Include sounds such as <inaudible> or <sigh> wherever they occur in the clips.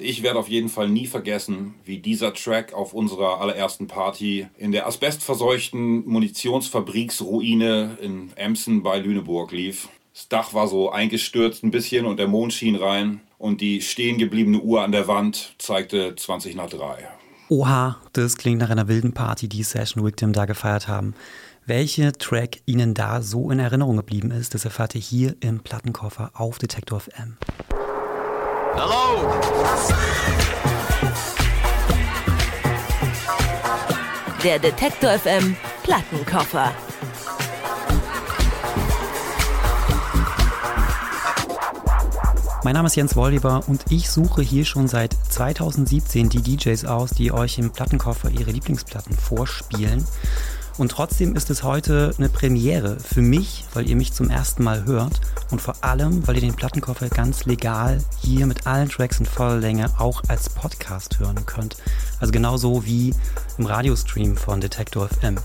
Ich werde auf jeden Fall nie vergessen, wie dieser Track auf unserer allerersten Party in der asbestverseuchten Munitionsfabriksruine in Emsen bei Lüneburg lief. Das Dach war so eingestürzt ein bisschen und der Mond schien rein und die stehen gebliebene Uhr an der Wand zeigte 20 nach 3. Oha, das klingt nach einer wilden Party, die Session Victim da gefeiert haben. Welche Track Ihnen da so in Erinnerung geblieben ist, das erfahrt ihr hier im Plattenkoffer auf Detektor FM. Hello! Der Detektor FM Plattenkoffer. Mein Name ist Jens Wolliber und ich suche hier schon seit 2017 die DJs aus, die euch im Plattenkoffer ihre Lieblingsplatten vorspielen. Und trotzdem ist es heute eine Premiere für mich, weil ihr mich zum ersten Mal hört und vor allem, weil ihr den Plattenkoffer ganz legal hier mit allen Tracks in voller Länge auch als Podcast hören könnt. Also genauso wie im Radiostream von Detector FM.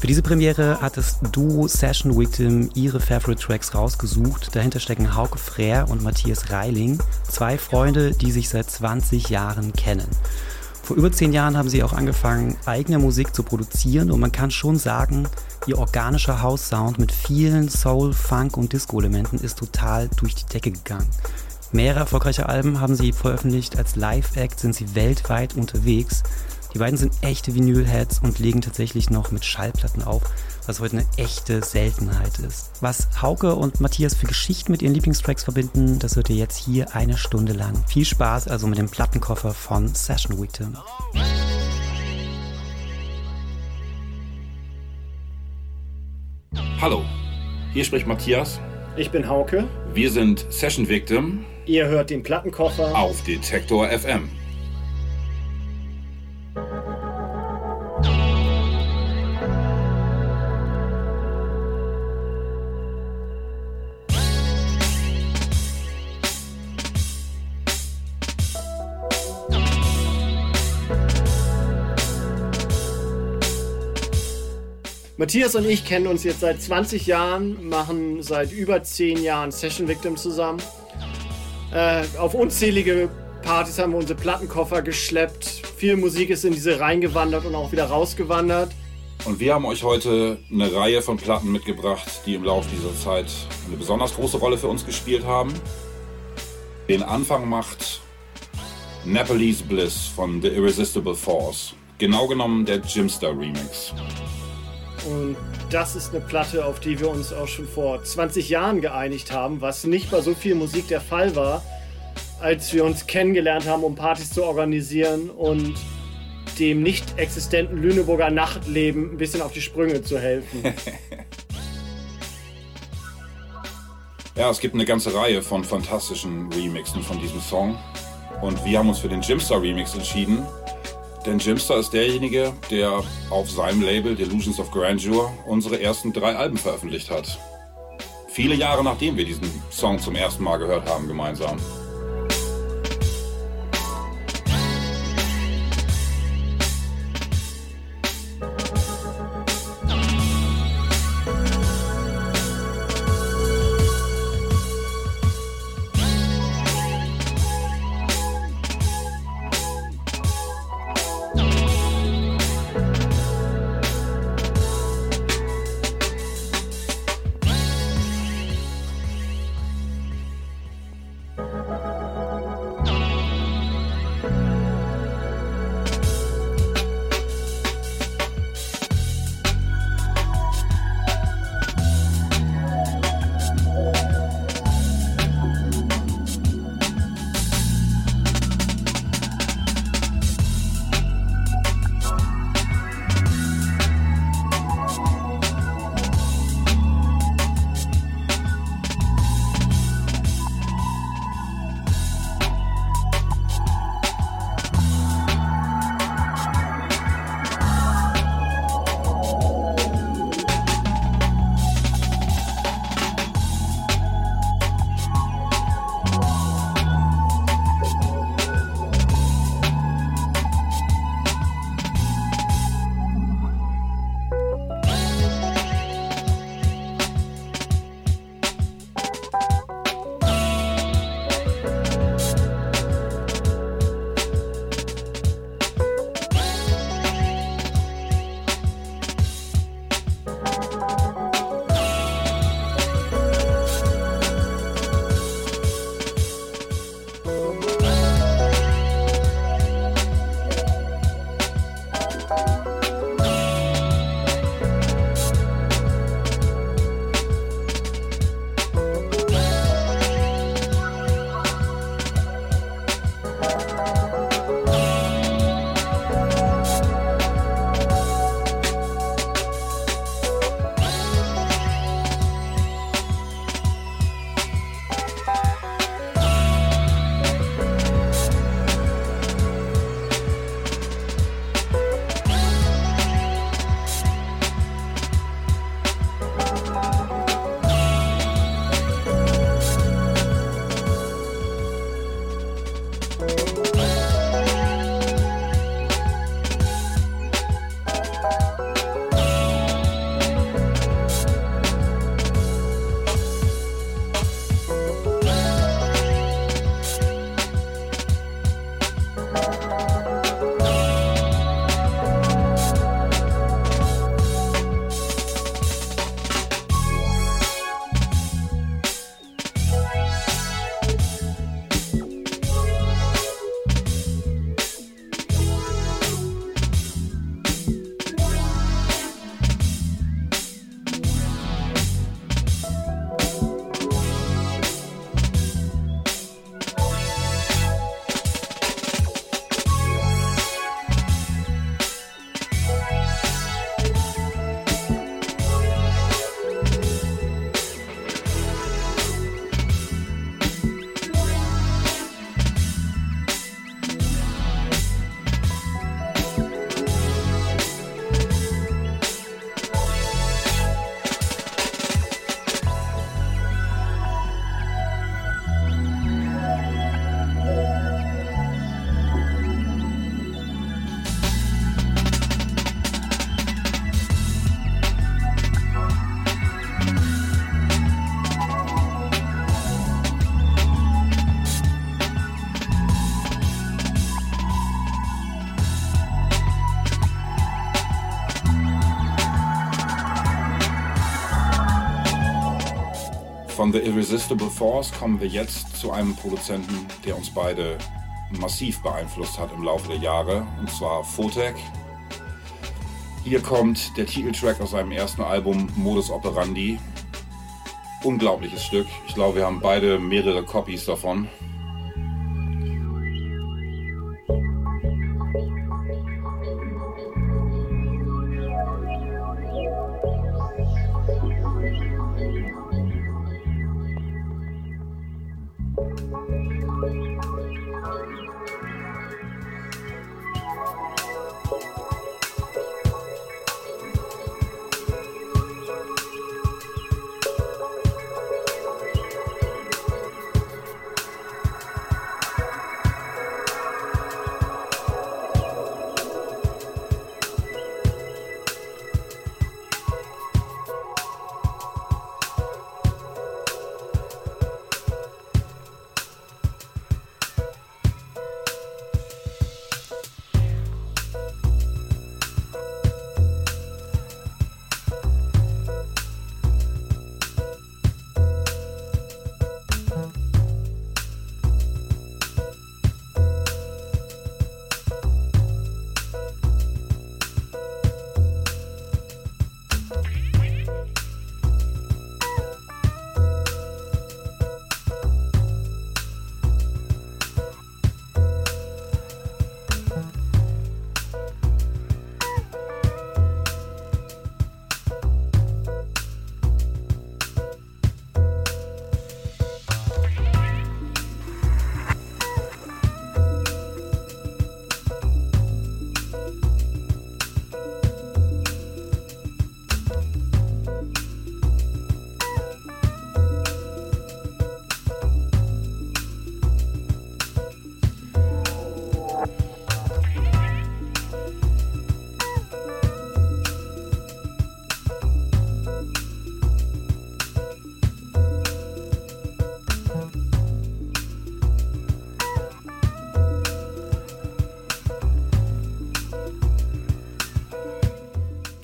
Für diese Premiere hat das Duo Session Victim ihre Favorite Tracks rausgesucht. Dahinter stecken Hauke Frère und Matthias Reiling, zwei Freunde, die sich seit 20 Jahren kennen. Vor über zehn Jahren haben sie auch angefangen, eigene Musik zu produzieren und man kann schon sagen, ihr organischer House-Sound mit vielen Soul, Funk und Disco-Elementen ist total durch die Decke gegangen. Mehrere erfolgreiche Alben haben sie veröffentlicht, als Live-Act sind sie weltweit unterwegs. Die beiden sind echte Vinyl-Heads und legen tatsächlich noch mit Schallplatten auf, was heute eine echte Seltenheit ist. Was Hauke und Matthias für Geschichten mit ihren Lieblingstracks verbinden, das hört ihr jetzt hier eine Stunde lang. Viel Spaß also mit dem Plattenkoffer von Session Victim. Hallo, hier spricht Matthias. Ich bin Hauke. Wir sind Session Victim. Ihr hört den Plattenkoffer auf Detektor FM. Matthias und ich kennen uns jetzt seit 20 Jahren, machen seit über 10 Jahren Session Victim zusammen. Äh, auf unzählige Partys haben wir unsere Plattenkoffer geschleppt. Viel Musik ist in diese reingewandert und auch wieder rausgewandert. Und wir haben euch heute eine Reihe von Platten mitgebracht, die im Laufe dieser Zeit eine besonders große Rolle für uns gespielt haben. Den Anfang macht Nepalese Bliss von The Irresistible Force. Genau genommen der Jimstar Remix. Und das ist eine Platte, auf die wir uns auch schon vor 20 Jahren geeinigt haben, was nicht bei so viel Musik der Fall war, als wir uns kennengelernt haben, um Partys zu organisieren und dem nicht existenten Lüneburger Nachtleben ein bisschen auf die Sprünge zu helfen. <laughs> ja, es gibt eine ganze Reihe von fantastischen Remixen von diesem Song. Und wir haben uns für den Jimstar Remix entschieden, denn Jimster ist derjenige, der auf seinem Label Delusions of Grandeur unsere ersten drei Alben veröffentlicht hat. Viele Jahre nachdem wir diesen Song zum ersten Mal gehört haben gemeinsam. Von The Irresistible Force kommen wir jetzt zu einem Produzenten, der uns beide massiv beeinflusst hat im Laufe der Jahre, und zwar Photek. Hier kommt der Titeltrack aus seinem ersten Album Modus Operandi. Unglaubliches Stück. Ich glaube, wir haben beide mehrere Copies davon.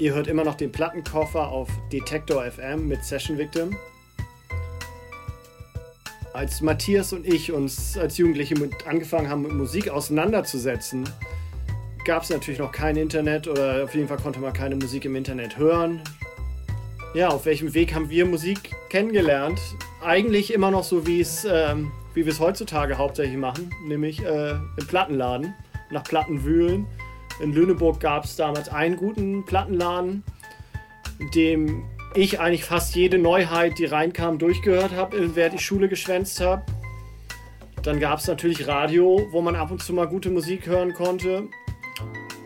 Ihr hört immer noch den Plattenkoffer auf Detektor FM mit Session Victim. Als Matthias und ich uns als Jugendliche angefangen haben, mit Musik auseinanderzusetzen, gab es natürlich noch kein Internet oder auf jeden Fall konnte man keine Musik im Internet hören. Ja, auf welchem Weg haben wir Musik kennengelernt? Eigentlich immer noch so, wie es ähm, wie wir es heutzutage hauptsächlich machen, nämlich äh, im Plattenladen, nach Platten wühlen in Lüneburg gab es damals einen guten Plattenladen, in dem ich eigentlich fast jede Neuheit, die reinkam, durchgehört habe, während ich Schule geschwänzt habe. Dann gab es natürlich Radio, wo man ab und zu mal gute Musik hören konnte.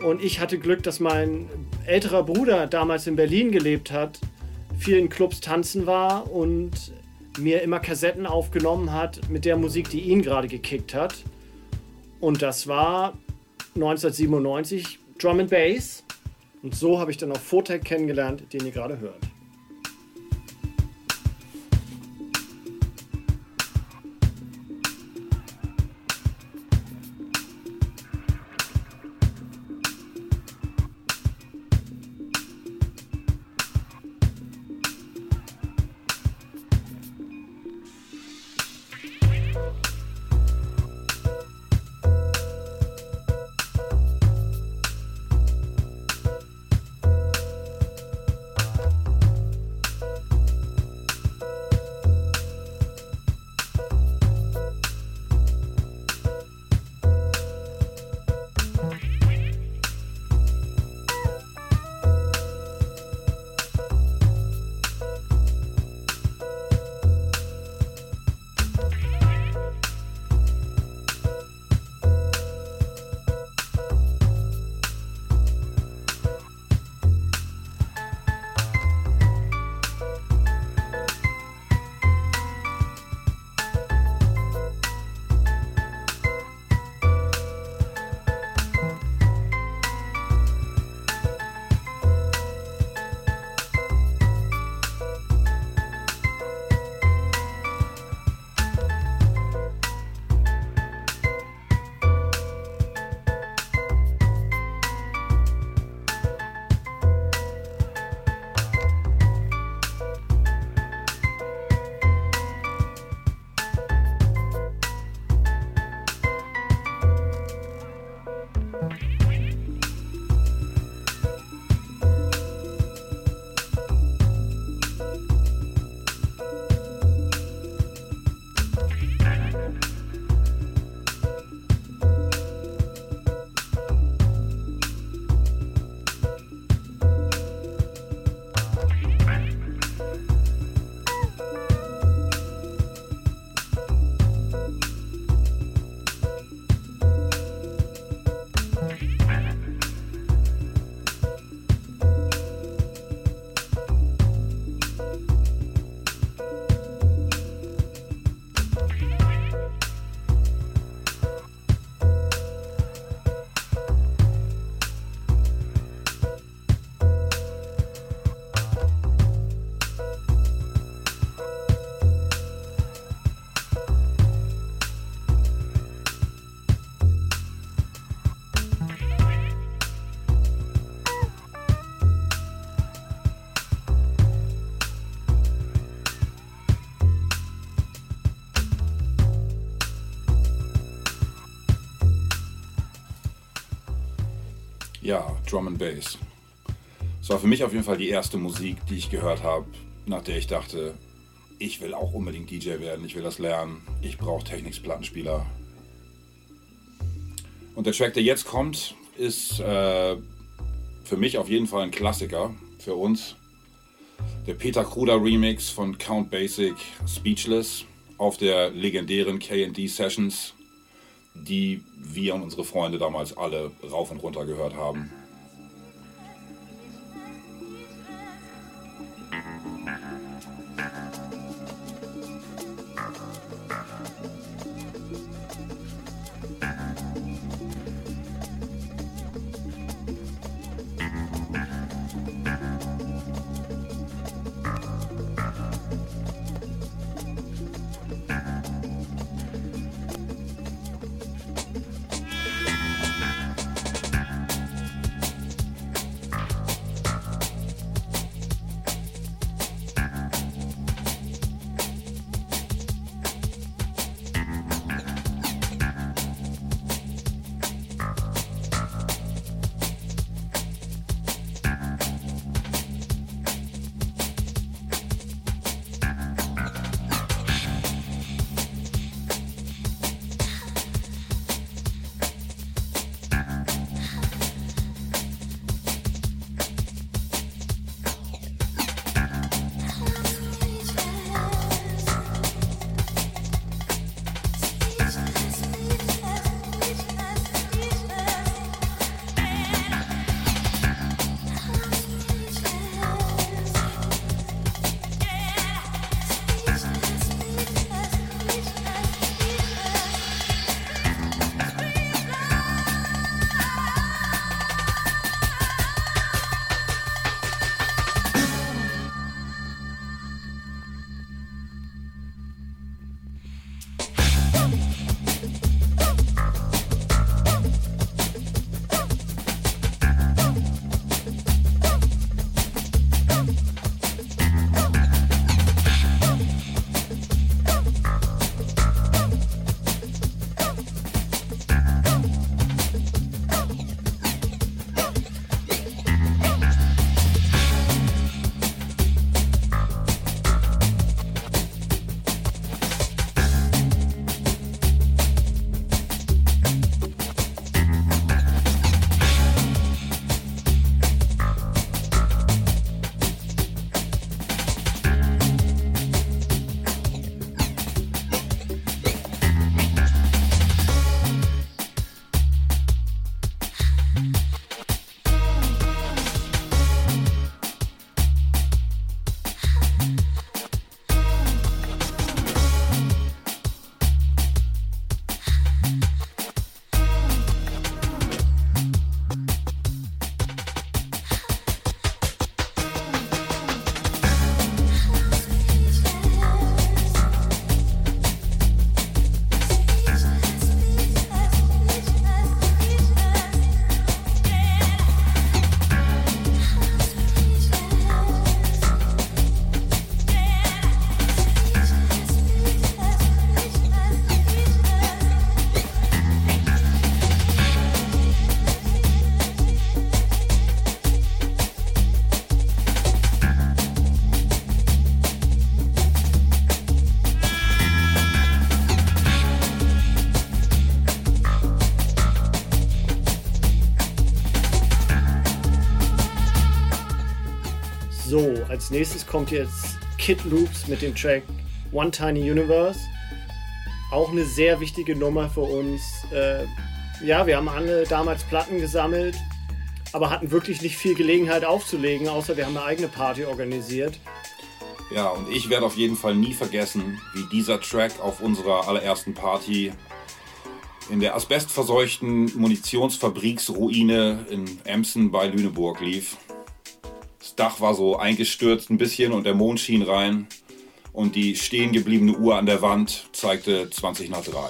Und ich hatte Glück, dass mein älterer Bruder damals in Berlin gelebt hat, viel in Clubs tanzen war und mir immer Kassetten aufgenommen hat mit der Musik, die ihn gerade gekickt hat. Und das war 1997 Drum and Bass. Und so habe ich dann auch Photec kennengelernt, den ihr gerade hört. Ja, Drum and Bass. Es war für mich auf jeden Fall die erste Musik, die ich gehört habe, nach der ich dachte, ich will auch unbedingt DJ werden, ich will das lernen, ich brauche Technics-Plattenspieler. Und der Track, der jetzt kommt, ist äh, für mich auf jeden Fall ein Klassiker, für uns. Der Peter Kruder Remix von Count Basic Speechless auf der legendären KD Sessions, die wir und unsere Freunde damals alle rauf und runter gehört haben. Als nächstes kommt jetzt Kid Loops mit dem Track One Tiny Universe. Auch eine sehr wichtige Nummer für uns. Äh, ja, wir haben alle damals Platten gesammelt, aber hatten wirklich nicht viel Gelegenheit aufzulegen, außer wir haben eine eigene Party organisiert. Ja, und ich werde auf jeden Fall nie vergessen, wie dieser Track auf unserer allerersten Party in der asbestverseuchten Munitionsfabriksruine in Emsen bei Lüneburg lief. Dach war so eingestürzt ein bisschen und der Mond schien rein. Und die stehen gebliebene Uhr an der Wand zeigte 20 nach 3.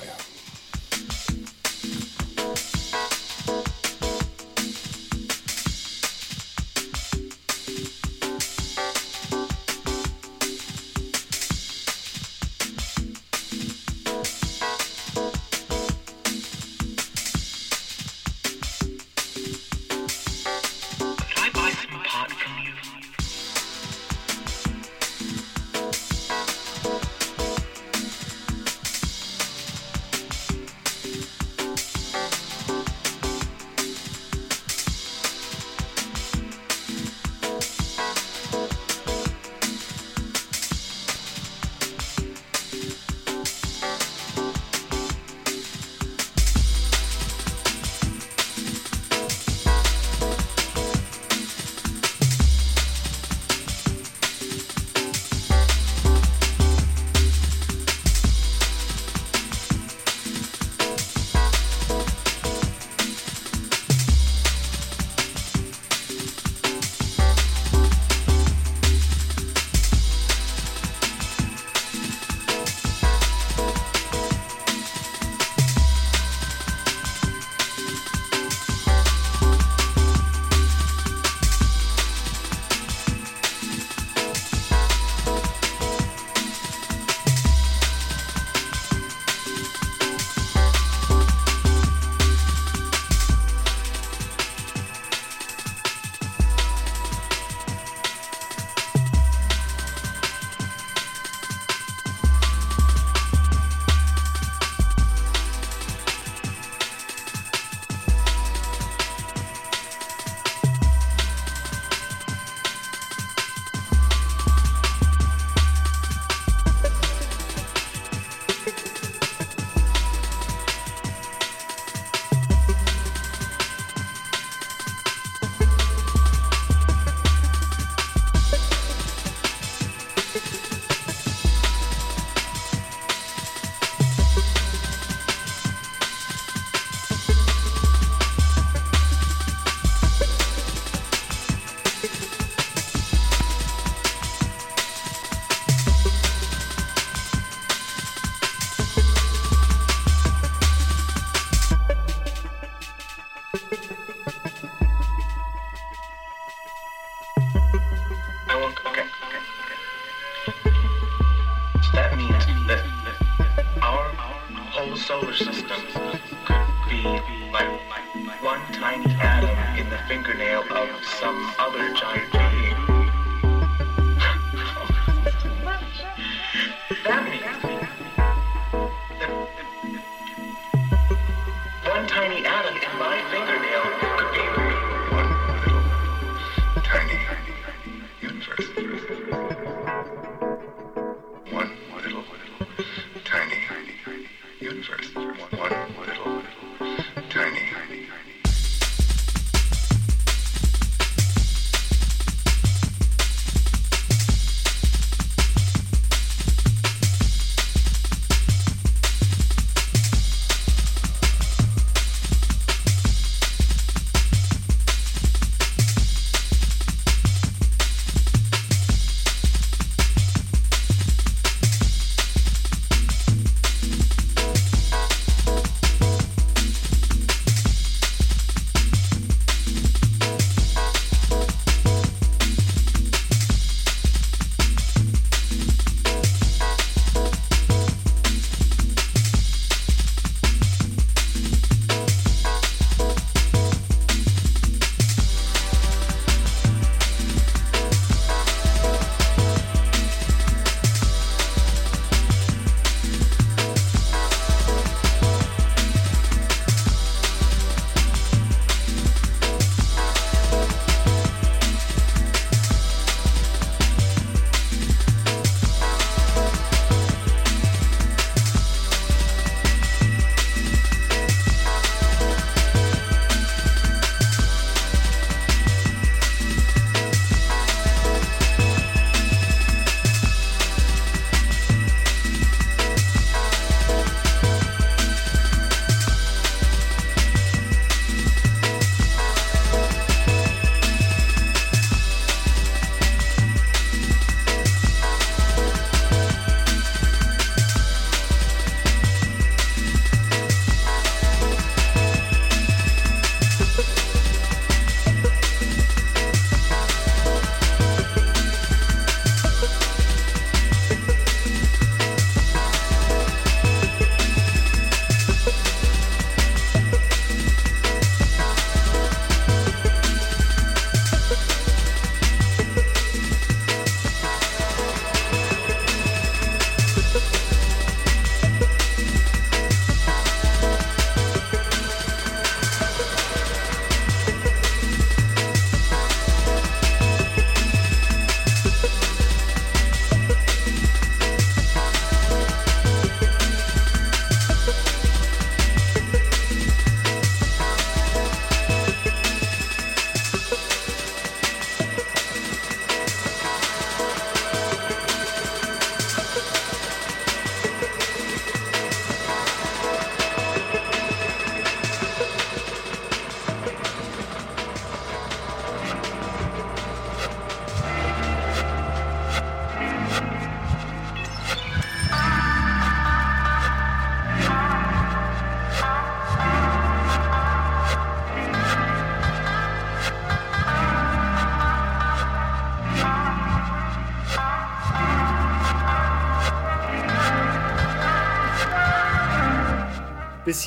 Of some other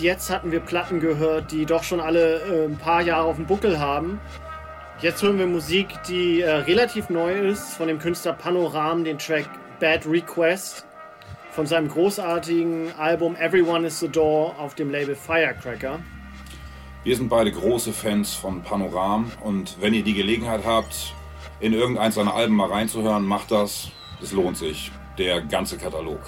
Jetzt hatten wir Platten gehört, die doch schon alle äh, ein paar Jahre auf dem Buckel haben. Jetzt hören wir Musik, die äh, relativ neu ist, von dem Künstler Panoram, den Track Bad Request von seinem großartigen Album Everyone is the Door auf dem Label Firecracker. Wir sind beide große Fans von Panoram und wenn ihr die Gelegenheit habt, in irgendeins seiner Alben mal reinzuhören, macht das. Es lohnt sich. Der ganze Katalog.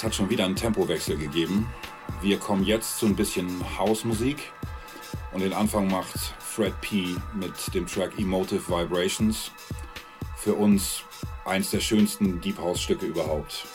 Es hat schon wieder einen Tempowechsel gegeben. Wir kommen jetzt zu ein bisschen Hausmusik und den Anfang macht Fred P. mit dem Track Emotive Vibrations. Für uns eins der schönsten Deep House Stücke überhaupt.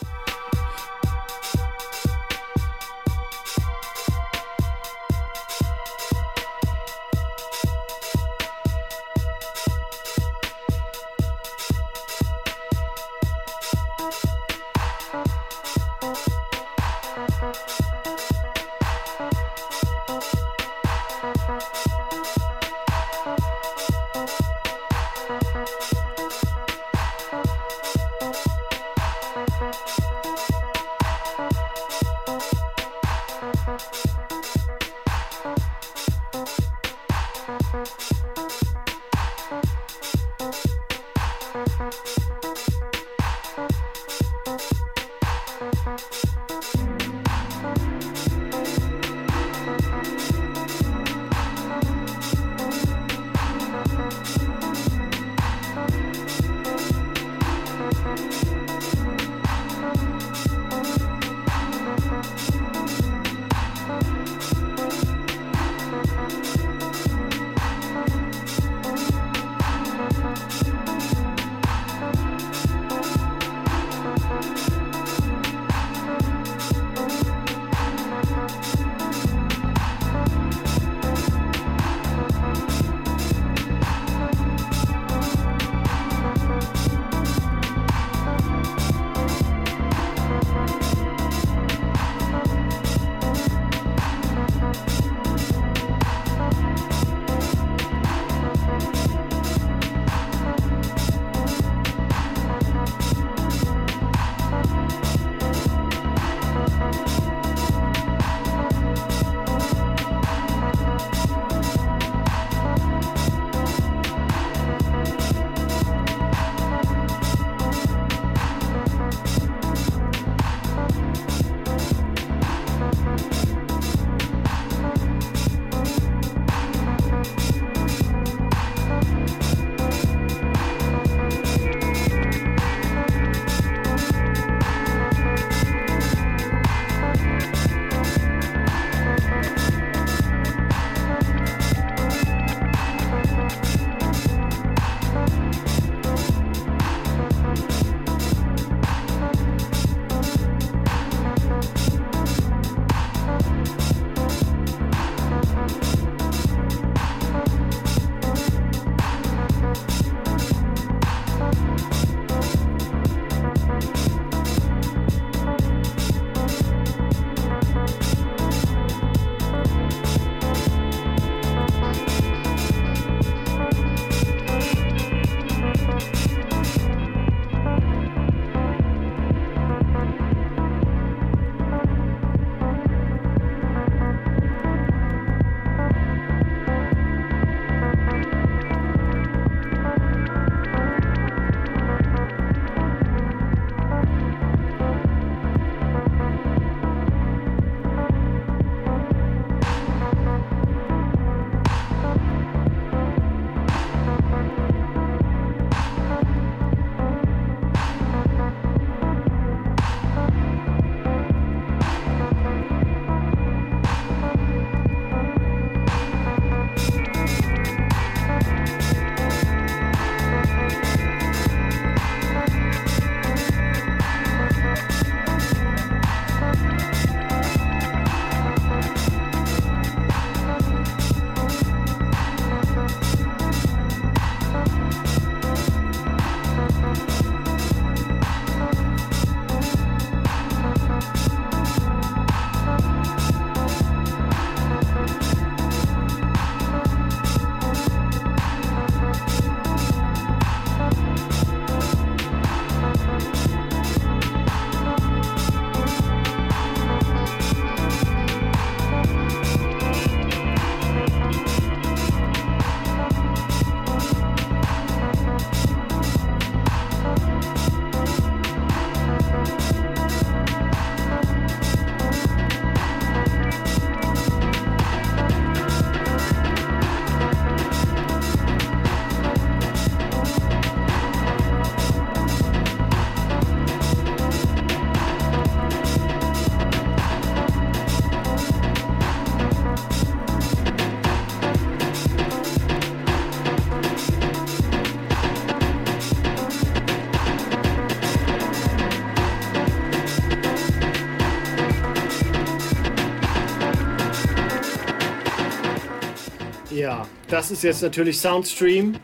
Das ist jetzt natürlich Soundstream.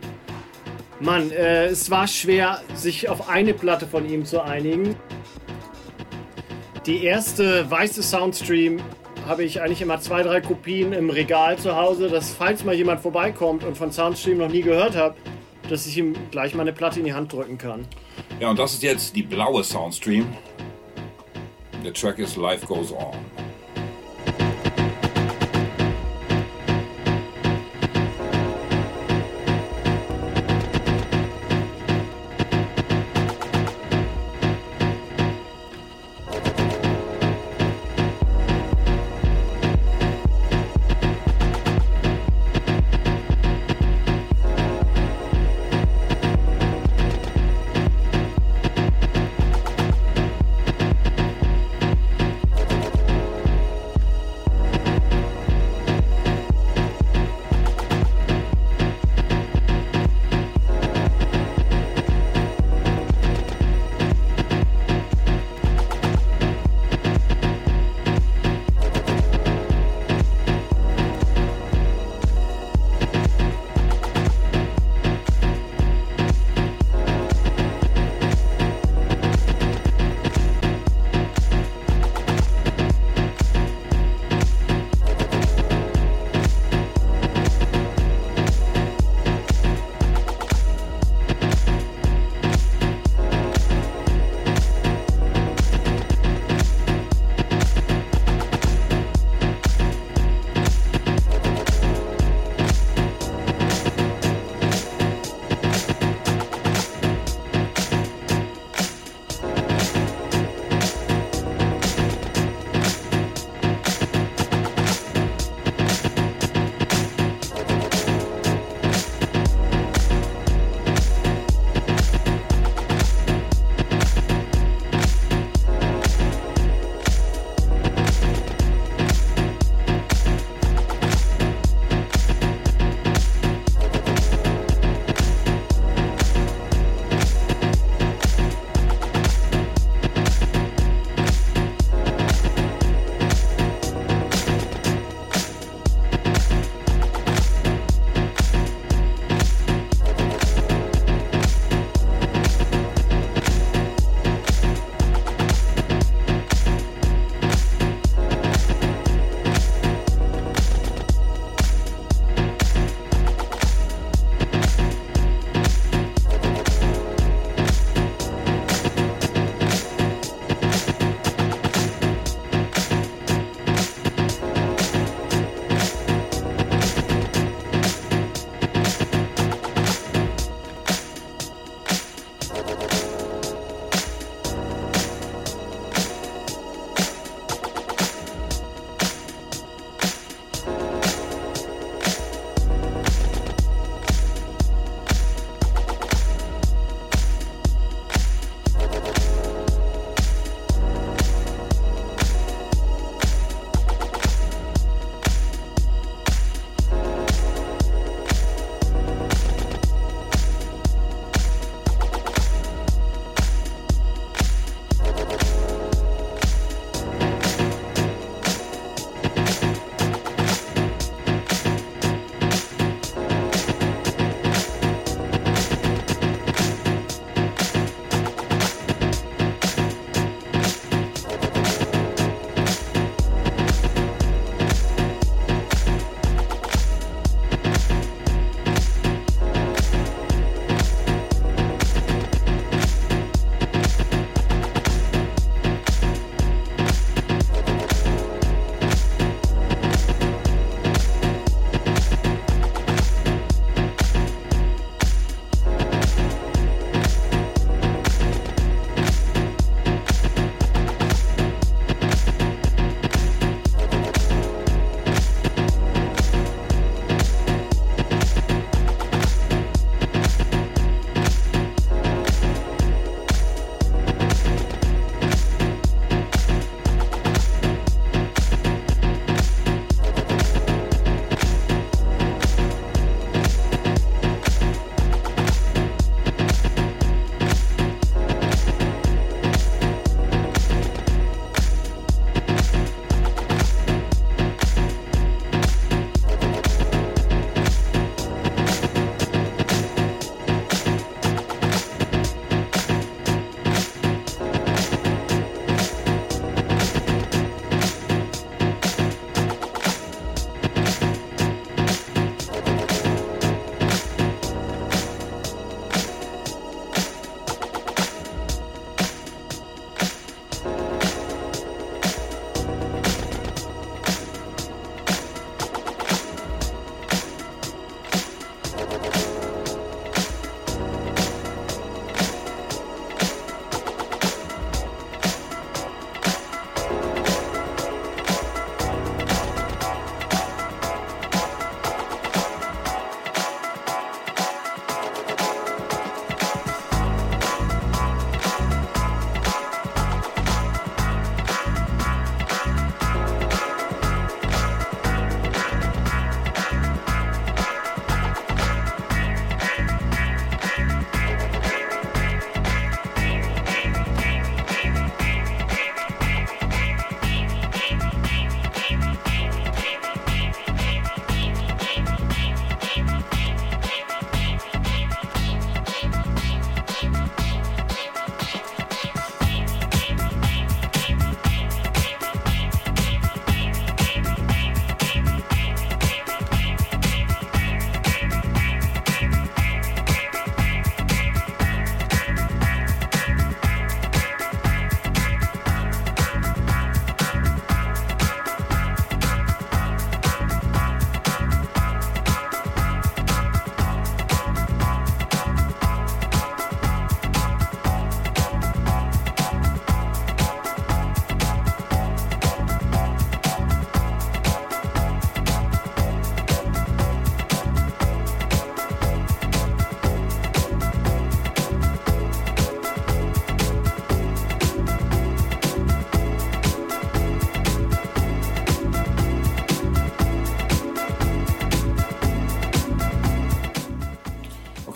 Mann, äh, es war schwer, sich auf eine Platte von ihm zu einigen. Die erste weiße Soundstream habe ich eigentlich immer zwei, drei Kopien im Regal zu Hause, dass falls mal jemand vorbeikommt und von Soundstream noch nie gehört hat, dass ich ihm gleich mal eine Platte in die Hand drücken kann. Ja, und das ist jetzt die blaue Soundstream. Der Track ist Life Goes On.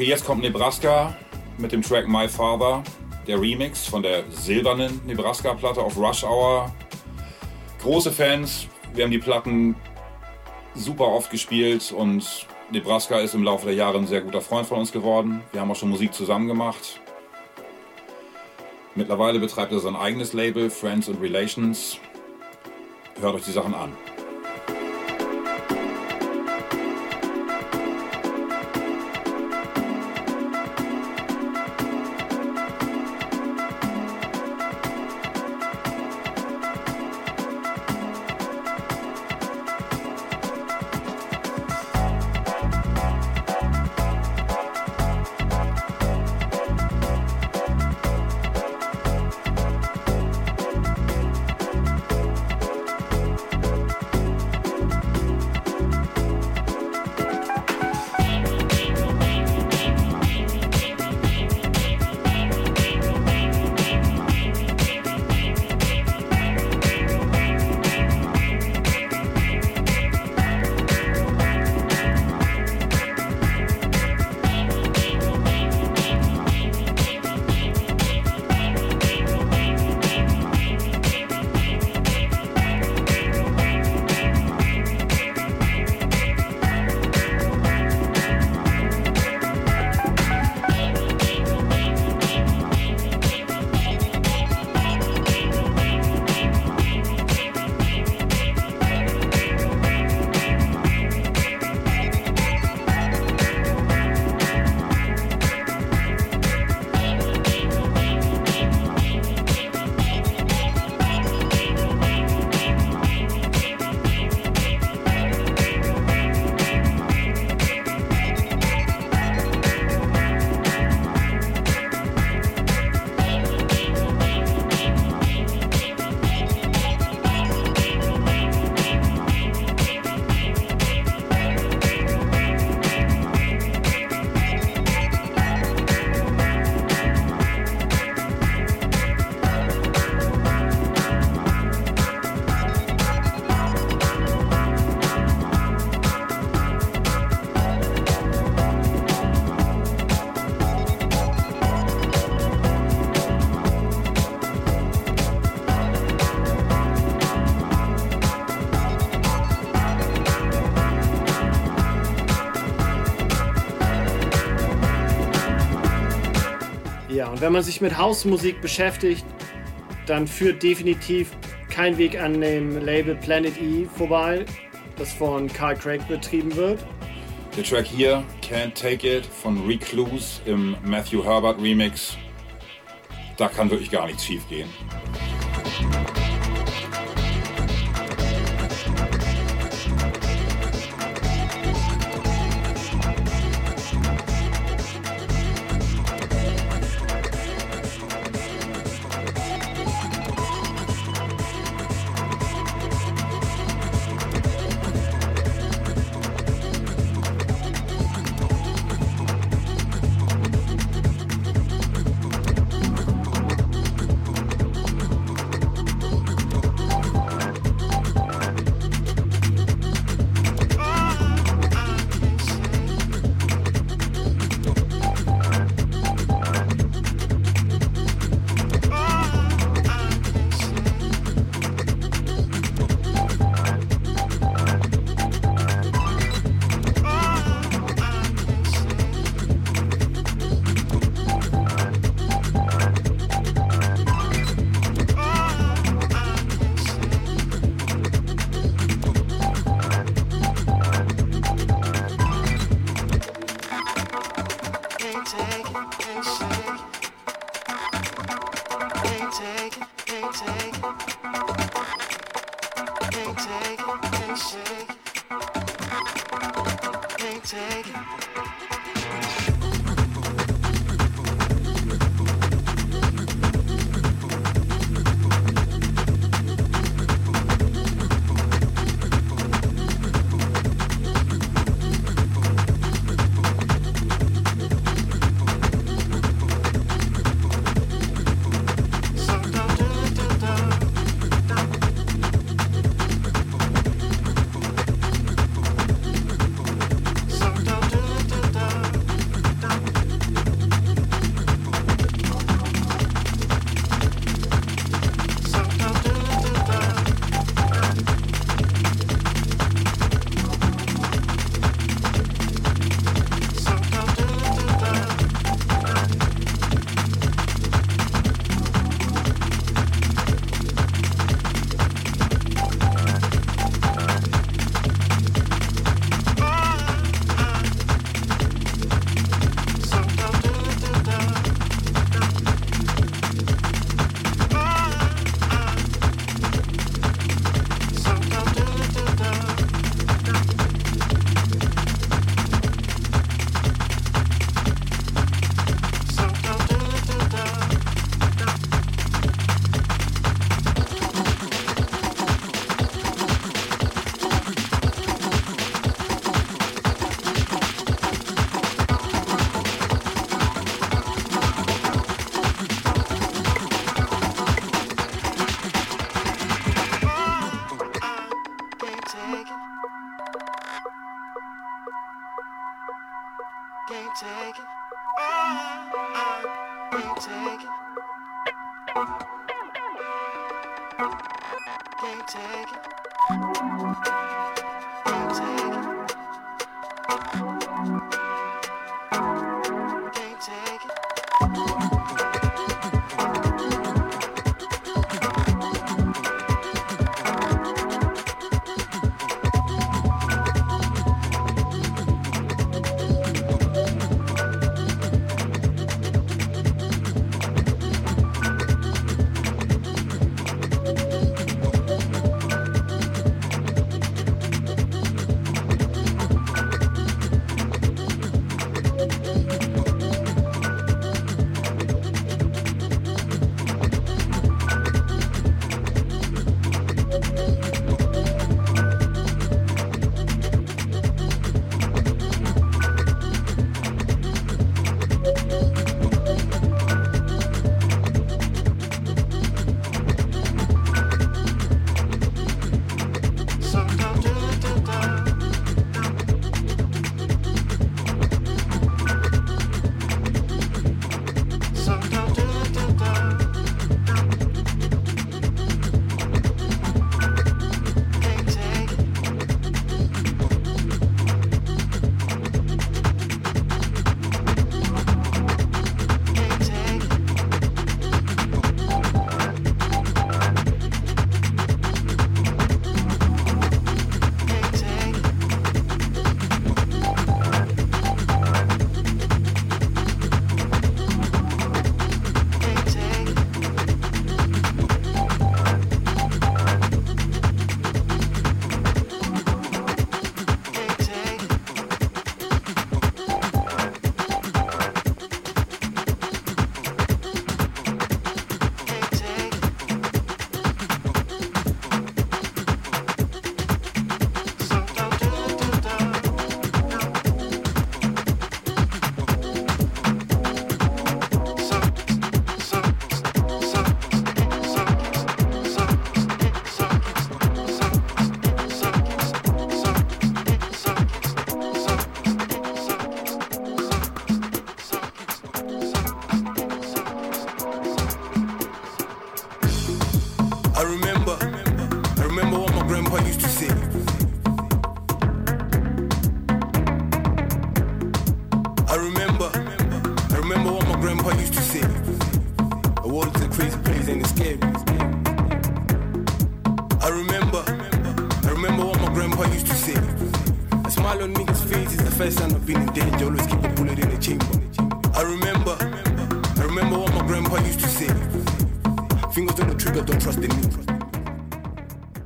Okay, jetzt kommt Nebraska mit dem Track My Father, der Remix von der silbernen Nebraska-Platte auf Rush Hour. Große Fans, wir haben die Platten super oft gespielt und Nebraska ist im Laufe der Jahre ein sehr guter Freund von uns geworden. Wir haben auch schon Musik zusammen gemacht. Mittlerweile betreibt er sein eigenes Label, Friends and Relations. Hört euch die Sachen an. Wenn man sich mit Hausmusik beschäftigt, dann führt definitiv kein Weg an dem Label Planet E vorbei, das von Carl Craig betrieben wird. Der Track hier, Can't Take It, von Recluse im Matthew Herbert Remix. Da kann wirklich gar nichts schief gehen.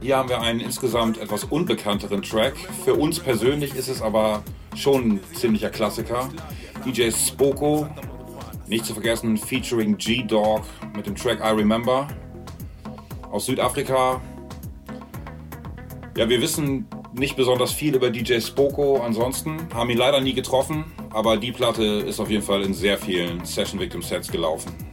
Hier haben wir einen insgesamt etwas unbekannteren Track. Für uns persönlich ist es aber schon ein ziemlicher Klassiker. DJ Spoko, nicht zu vergessen, featuring G-Dog mit dem Track I Remember aus Südafrika. Ja, wir wissen nicht besonders viel über DJ Spoko ansonsten, haben ihn leider nie getroffen, aber die Platte ist auf jeden Fall in sehr vielen Session Victim Sets gelaufen.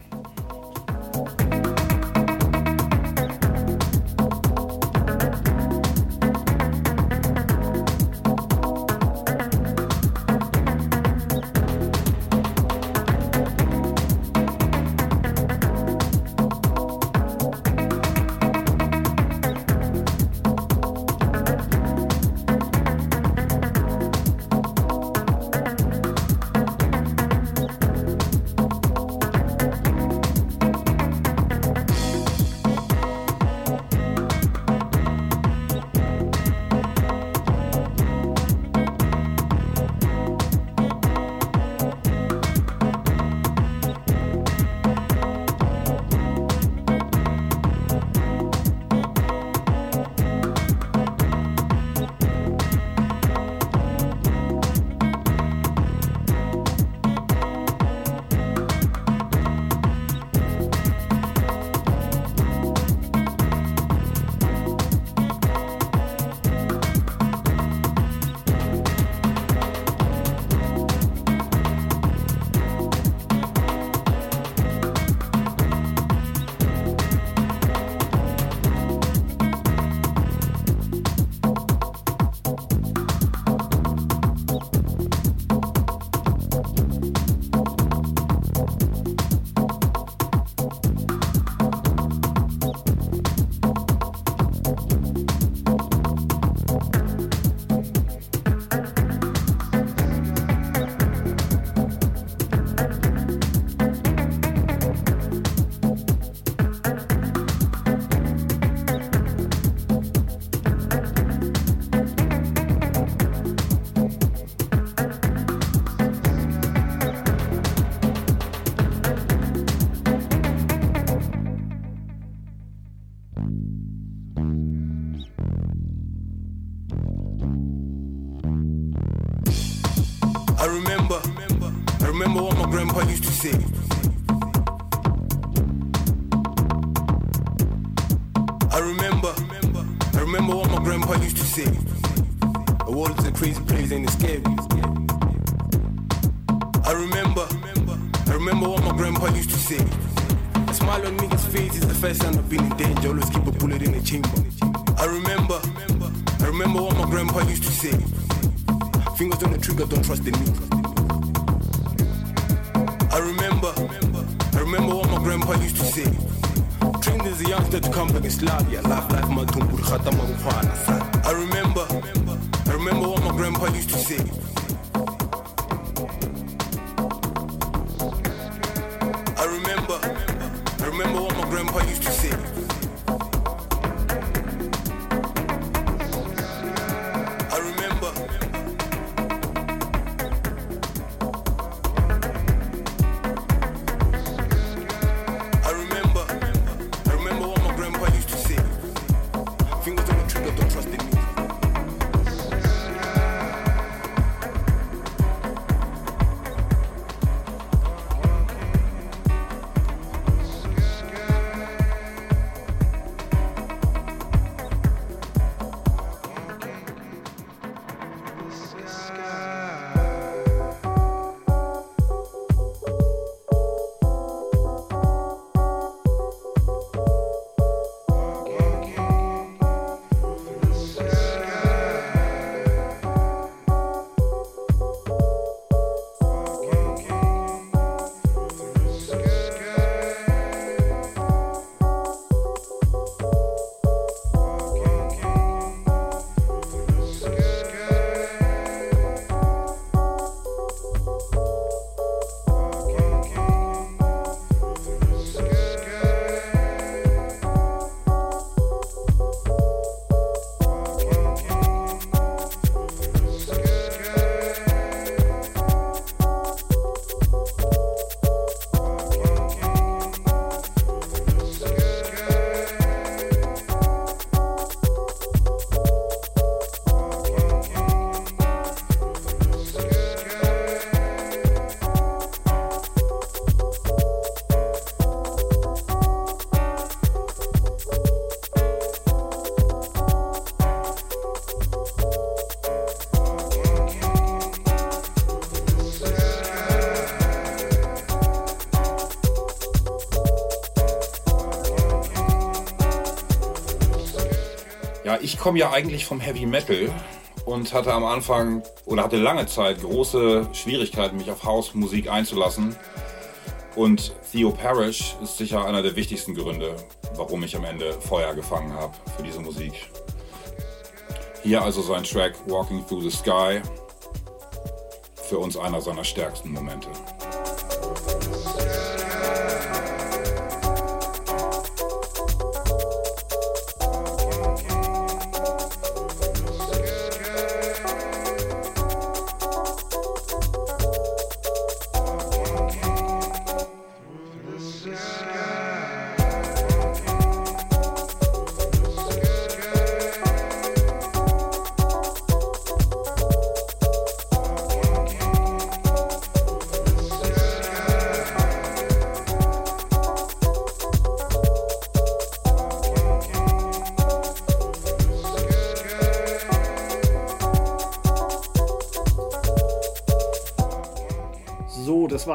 Komme ja eigentlich vom Heavy Metal und hatte am Anfang oder hatte lange Zeit große Schwierigkeiten, mich auf Hausmusik einzulassen. Und Theo Parrish ist sicher einer der wichtigsten Gründe, warum ich am Ende Feuer gefangen habe für diese Musik. Hier also sein Track Walking Through the Sky, für uns einer seiner stärksten Momente.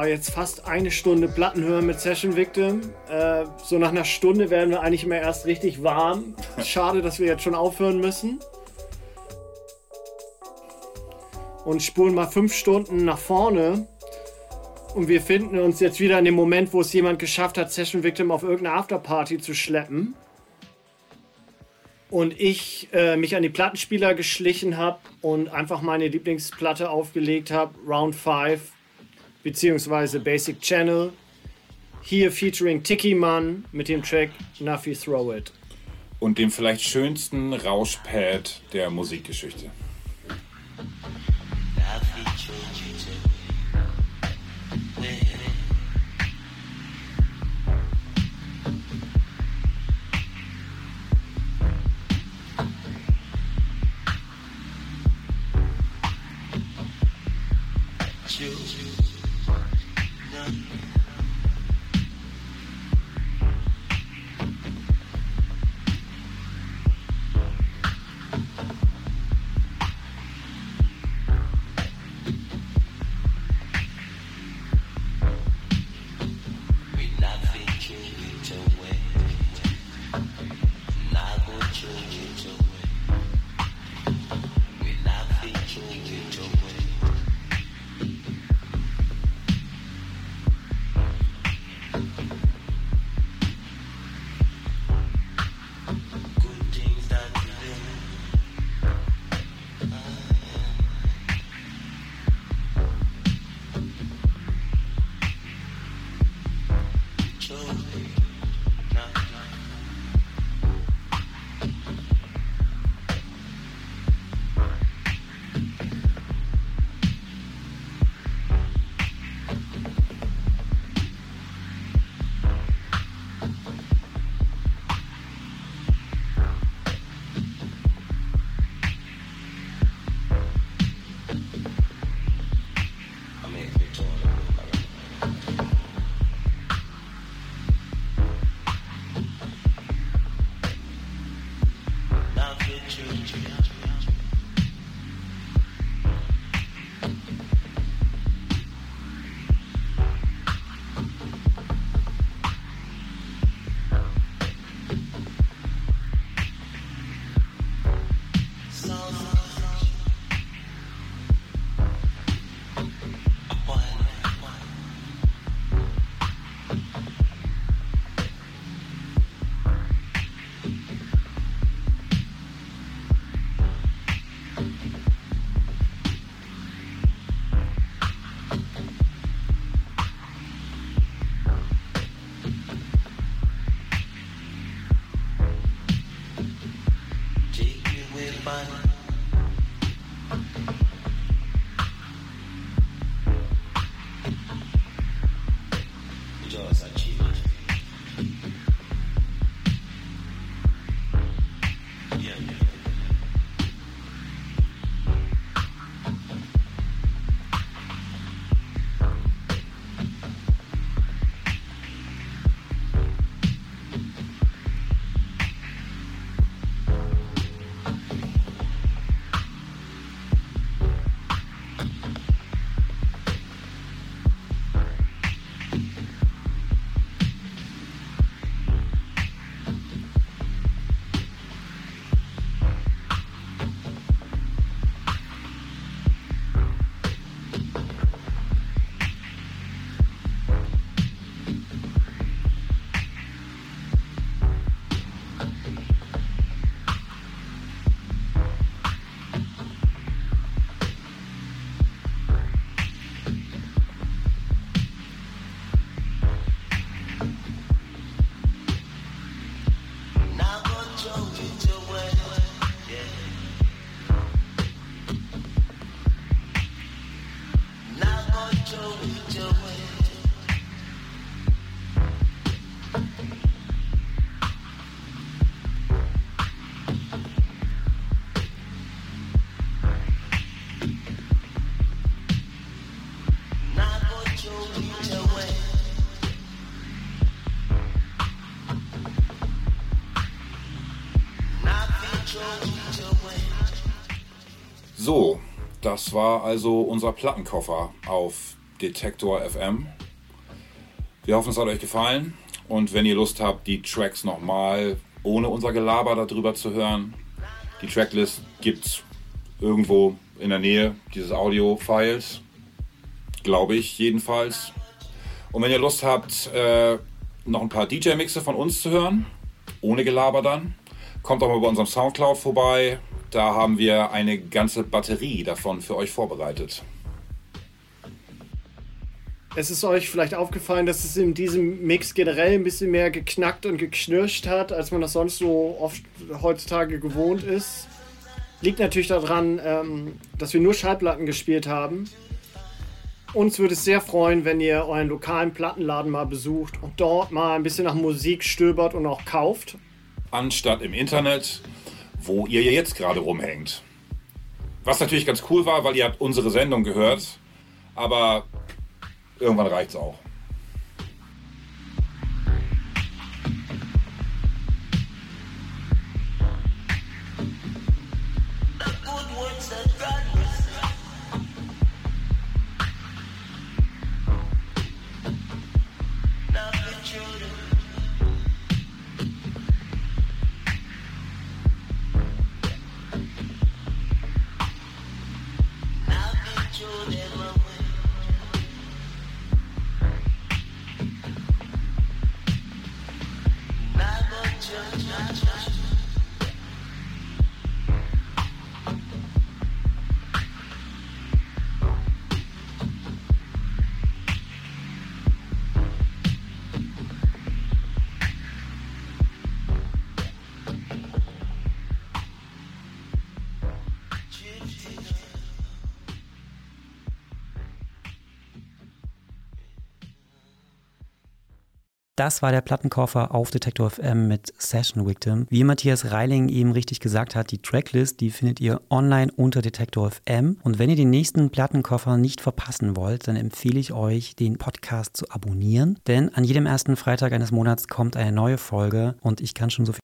War jetzt fast eine Stunde Platten hören mit Session Victim. Äh, so nach einer Stunde werden wir eigentlich immer erst richtig warm. <laughs> Schade, dass wir jetzt schon aufhören müssen. Und spulen mal fünf Stunden nach vorne. Und wir finden uns jetzt wieder in dem Moment, wo es jemand geschafft hat, Session Victim auf irgendeine Afterparty zu schleppen. Und ich äh, mich an die Plattenspieler geschlichen habe und einfach meine Lieblingsplatte aufgelegt habe, Round 5 beziehungsweise Basic Channel. Hier featuring Tiki Man mit dem Track Nuffy Throw It. Und dem vielleicht schönsten Rauschpad der Musikgeschichte. So, das war also unser Plattenkoffer auf Detektor FM. Wir hoffen, es hat euch gefallen. Und wenn ihr Lust habt, die Tracks nochmal ohne unser Gelaber darüber zu hören, die Tracklist gibt es irgendwo in der Nähe dieses Audio-Files. Glaube ich jedenfalls. Und wenn ihr Lust habt, äh, noch ein paar DJ-Mixe von uns zu hören, ohne Gelaber dann, kommt doch mal bei unserem Soundcloud vorbei. Da haben wir eine ganze Batterie davon für euch vorbereitet. Es ist euch vielleicht aufgefallen, dass es in diesem Mix generell ein bisschen mehr geknackt und geknirscht hat, als man das sonst so oft heutzutage gewohnt ist. Liegt natürlich daran, ähm, dass wir nur Schallplatten gespielt haben. Uns würde es sehr freuen, wenn ihr euren lokalen Plattenladen mal besucht und dort mal ein bisschen nach Musik stöbert und auch kauft. Anstatt im Internet, wo ihr jetzt gerade rumhängt. Was natürlich ganz cool war, weil ihr habt unsere Sendung gehört aber irgendwann reicht's auch. Das war der Plattenkoffer auf Detektor FM mit Session Victim. Wie Matthias Reiling eben richtig gesagt hat, die Tracklist, die findet ihr online unter Detektor FM. Und wenn ihr den nächsten Plattenkoffer nicht verpassen wollt, dann empfehle ich euch, den Podcast zu abonnieren. Denn an jedem ersten Freitag eines Monats kommt eine neue Folge und ich kann schon so viel